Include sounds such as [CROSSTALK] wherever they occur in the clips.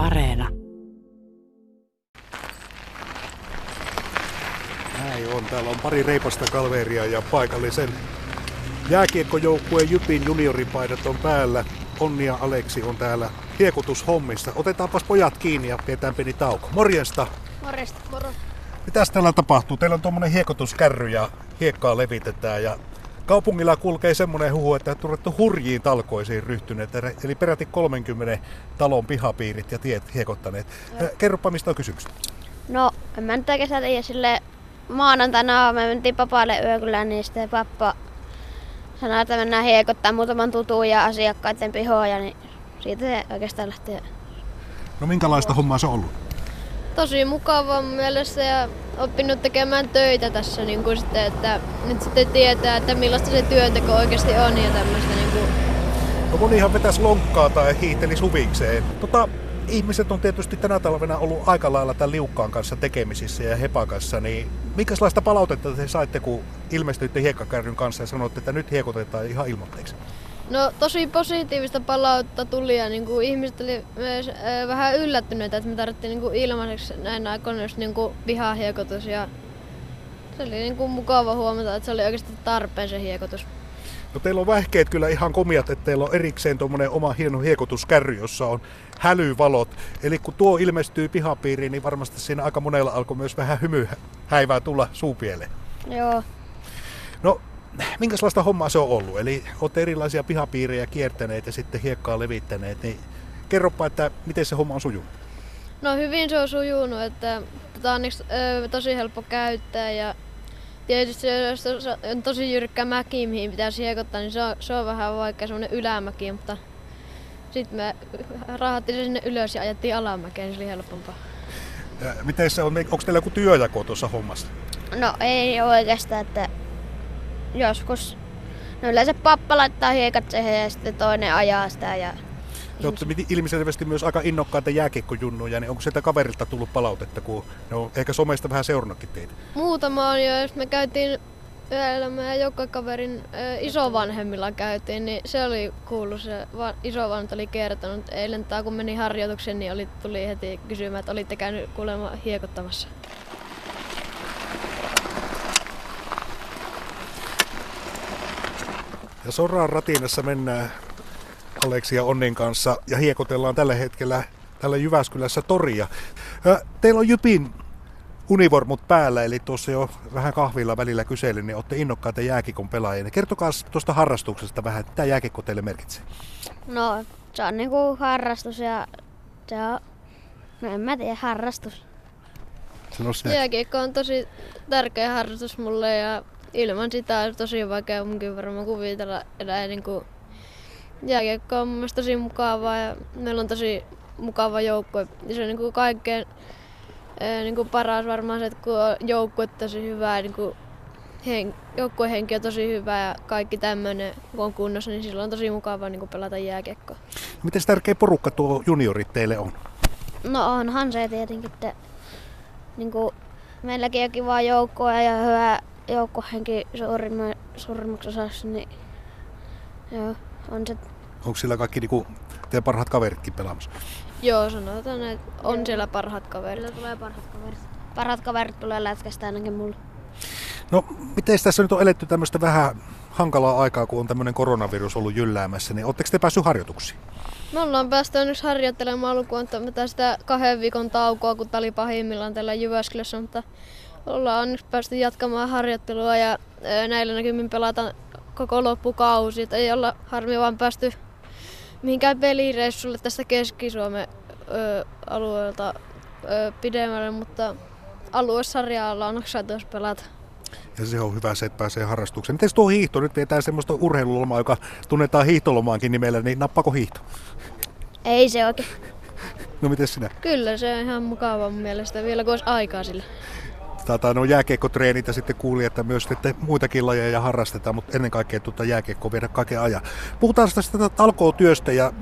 Areena. Näin on. Täällä on pari reipasta kalveria ja paikallisen jääkiekkojoukkueen Jypin junioripaidat on päällä. Onni ja Aleksi on täällä hiekutushommissa. Otetaanpas pojat kiinni ja pidetään pieni tauko. Morjesta! Morjesta, moro. Mitäs täällä tapahtuu? Teillä on tuommoinen hiekotuskärry ja hiekkaa levitetään ja kaupungilla kulkee semmoinen huhu, että olette hurjiin talkoisiin ryhtyneet, eli peräti 30 talon pihapiirit ja tiet hiekottaneet. Joo. Kerropa, mistä on kysymys? No, en mä nyt oikeastaan tiedä sille maanantaina me mentiin papaalle yökylään, niin sitten pappa sanoi, että mennään hiekottaa muutaman tutun ja asiakkaiden pihoja, niin siitä se oikeastaan lähtee. No minkälaista hommaa se on ollut? Tosi mukavaa mun mielestä ja oppinut tekemään töitä tässä, niin kuin sitten, että nyt sitten tietää, että millaista se työnteko oikeasti on ja tämmöistä. Niin kuin... No monihan vetäisi lonkkaa tai hiihteli suvikseen. Tota, ihmiset on tietysti tänä talvena ollut aika lailla tämän liukkaan kanssa tekemisissä ja hepa kanssa, niin minkälaista palautetta te saitte, kun ilmestyitte hiekkakärryn kanssa ja sanoitte, että nyt hiekotetaan ihan ilmoitteeksi? No tosi positiivista palautta tuli ja niin kuin ihmiset oli myös äh, vähän yllättyneitä, että me tarvittiin niin kuin ilmaiseksi näin aikoina just niin kuin pihahiekotus ja se oli niin kuin mukava huomata, että se oli oikeasti tarpeen se hiekotus. No teillä on vähkeet kyllä ihan komiat, että teillä on erikseen tuommoinen oma hieno hiekotuskärry, jossa on hälyvalot. Eli kun tuo ilmestyy pihapiiriin, niin varmasti siinä aika monella alkoi myös vähän hymyhäivää tulla suupieleen. Joo. No, minkälaista hommaa se on ollut? Eli olette erilaisia pihapiirejä kiertäneet ja sitten hiekkaa levittäneet, niin kerropa, että miten se homma on sujunut? No hyvin se on sujunut, että tätä on tosi helppo käyttää ja tietysti jos on tosi jyrkkä mäki, mihin pitäisi hiekottaa, niin se on, se on vähän vaikea semmoinen ylämäki, mutta sitten me rahattiin se sinne ylös ja ajettiin alamäkeen, niin se oli helpompaa. Miten se on, onko teillä joku työjako tuossa hommassa? No ei oikeastaan, että joskus, no yleensä pappa laittaa hiekat siihen ja sitten toinen ajaa sitä ja te olette ilmiselvästi myös aika innokkaita jääkiekkojunnuja, niin onko sieltä kaverilta tullut palautetta, kun ne on ehkä somesta vähän seurannutkin teitä? Muutama on jo, jos me käytiin yhdellä meidän joukkokaverin isovanhemmilla käytiin, niin se oli kuullut, se isovanhemmat oli kertonut. Eilen tai kun meni harjoituksen, niin oli, tuli heti kysymään, että olitte käynyt kuulemma hiekottamassa. Ja Soraan ratinassa mennään Aleksi ja Onnin kanssa ja hiekotellaan tällä hetkellä tällä Jyväskylässä toria. Teillä on Jypin univormut päällä, eli tuossa jo vähän kahvilla välillä kyselin, niin olette innokkaita jääkikon pelaajia. Kertokaa tuosta harrastuksesta vähän, mitä jääkikko teille merkitsee? No, se on niinku harrastus ja se on, no en mä tiedä, harrastus. Jääkiekko on tosi tärkeä harrastus mulle ja ilman sitä on tosi vaikea munkin varmaan kuvitella enää niin kuin jääkiekko on mun tosi mukavaa ja meillä on tosi mukava joukko. Ja se on niin kuin kaikkein niin kuin paras varmaan se, että kun on joukkue tosi hyvä, niin kuin hen, joukkuehenki on tosi hyvä ja kaikki tämmöinen kun on kunnossa, niin silloin on tosi mukava niin kuin pelata jääkiekkoa. No, miten tärkeä porukka tuo juniorit teille on? No onhan se tietenkin, että niin kuin, meilläkin on kiva joukkoa ja hyvä joukkohenki suurimmaksi osaksi, niin joo, on se. Onko sillä kaikki niinku, teidän parhaat kaveritkin pelaamassa? Joo, sanotaan, että on siellä parhaat kaverit. Kyllä tulee parhaat kaverit. Parhaat kaverit tulee lätkästä ainakin mulle. No, miten tässä nyt on eletty tämmöistä vähän hankalaa aikaa, kun on tämmöinen koronavirus ollut jylläämässä, niin oletteko te päässyt harjoituksiin? Me ollaan päästy nyt harjoittelemaan lukuun sitä kahden viikon taukoa, kun tämä oli pahimmillaan tällä Jyväskylässä, mutta ollaan onneksi päästy jatkamaan harjoittelua ja näillä näkymin pelataan koko loppukausi. Et ei olla harmi vaan päästy mihinkään pelireissulle tästä Keski-Suomen ö, alueelta ö, pidemmälle, mutta aluesarjalla on saatu pelata. Ja se on hyvä se, että pääsee harrastukseen. Miten tuo hiihto? Nyt vietään semmoista urheilulomaa, joka tunnetaan hiihtolomaankin nimellä, niin nappako hiihto? Ei se oikein. No miten sinä? Kyllä, se on ihan mukava mun mielestä, vielä kun olisi aikaa sille tota, no jääkiekkotreenit ja sitten kuuli, että myös että muitakin lajeja harrastetaan, mutta ennen kaikkea tuota jääkiekkoa viedä kaiken ajan. Puhutaan tästä alkoo työstä ja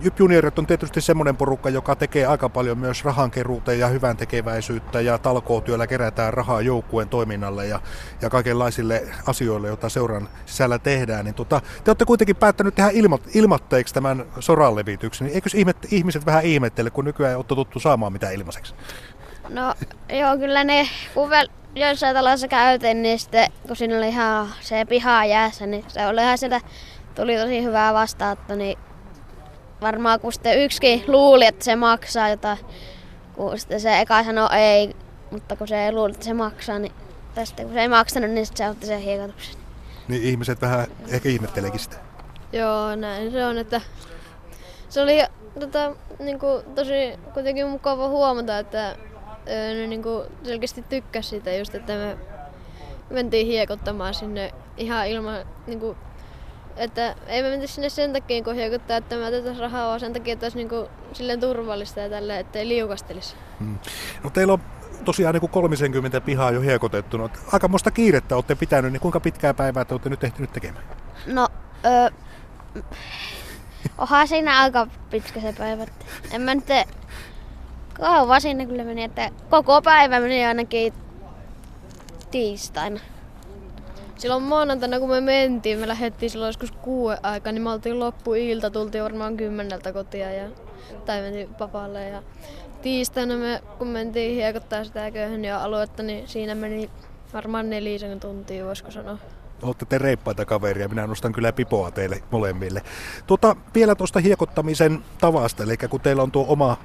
Jyp Juniorit on tietysti semmoinen porukka, joka tekee aika paljon myös rahankeruuta ja hyvän tekeväisyyttä ja talkootyöllä kerätään rahaa joukkueen toiminnalle ja, ja kaikenlaisille asioille, joita seuran sisällä tehdään. Niin tota, te olette kuitenkin päättänyt tehdä ilmo, ilmatteeksi tämän soranlevityksen, niin eikö ihmiset vähän ihmettele, kun nykyään ei ole totuttu saamaan mitään ilmaiseksi? No joo, kyllä ne, kun joissain taloissa käytiin, niin sitten kun siinä oli ihan se piha jäässä, niin se oli ihan sieltä, tuli tosi hyvää vastaanotto, niin varmaan kun sitten yksikin luuli, että se maksaa jotain, kun sitten se eka sanoi ei, mutta kun se ei luuli, että se maksaa, niin tästä kun se ei maksanut, niin sitten se otti sen hiekotuksen. Niin ihmiset vähän ehkä ihmettelekin sitä. Joo, näin se on, että se oli tota, niin kuin, tosi kuitenkin mukava huomata, että ne niin kuin, selkeästi tykkäsi siitä just, että me mentiin hiekottamaan sinne ihan ilman niin kuin, että ei me menty sinne sen takia, kun hiekottaa, että me otetaan rahaa, vaan sen takia, että olisi niin kuin, silleen turvallista ja tälle, ettei liukastelisi. Hmm. No teillä on tosiaan niin kuin 30 pihaa jo hiekotettuna. Aika muista kiirettä olette pitänyt, niin kuinka pitkää päivää te olette nyt ehtinyt tekemään? No, öö, onhan siinä aika pitkä se päivä. En mä nyt kauan sinne kyllä meni, että koko päivä meni ainakin tiistaina. Silloin maanantaina kun me mentiin, me lähdettiin silloin joskus kuuden aikaa, niin me oltiin loppuilta, tultiin varmaan kymmeneltä kotia ja, tai mentiin papalle ja tiistaina me, kun mentiin hiekottaa sitä ja aluetta, niin siinä meni varmaan nelisen tuntia, voisiko sanoa. Olette te reippaita kaveria, minä nostan kyllä pipoa teille molemmille. Tuota, vielä tuosta hiekottamisen tavasta, eli kun teillä on tuo oma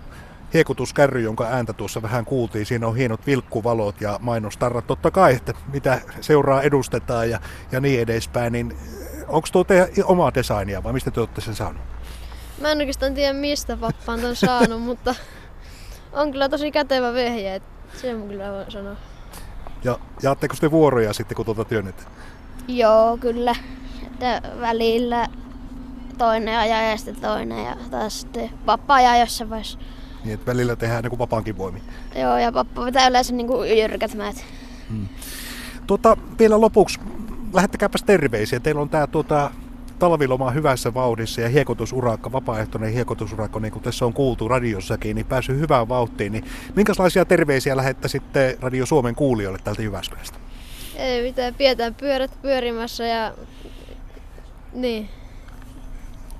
hiekotuskärry, jonka ääntä tuossa vähän kuultiin. Siinä on hienot vilkkuvalot ja mainostarrat totta kai, että mitä seuraa edustetaan ja, ja niin edespäin. Niin onko tuo teidän omaa designia vai mistä te olette sen saanut? Mä en oikeastaan tiedä mistä pappaan ton saanut, [LAUGHS] mutta on kyllä tosi kätevä vehje, se mun kyllä voi sanoa. Ja jaatteko te vuoroja sitten, kun tuota työnnette? Joo, kyllä. Että välillä toinen ajaa ja sitten toinen ja taas sitten pappa ajaa jossain vaiheessa. Niin, että välillä tehdään niin vapaankin voimin. Joo, ja pappa vetää yleensä niin kuin jyrkät määt. Hmm. Tuota, vielä lopuksi, lähettäkääpäs terveisiä. Teillä on tämä tuota, talviloma hyvässä vauhdissa ja hiekotusurakka, vapaaehtoinen hiekotusurakka, niin kuin tässä on kuultu radiossakin, niin päässyt hyvään vauhtiin. Niin minkälaisia terveisiä lähettäisitte Radio Suomen kuulijoille tältä Jyväskylästä? Ei mitään, pidetään pyörät pyörimässä ja niin.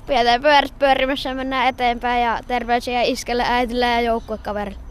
Pidetään pyörät pyörimässä ja mennään eteenpäin ja terveisiä iskelle äitille ja joukkuekaverille.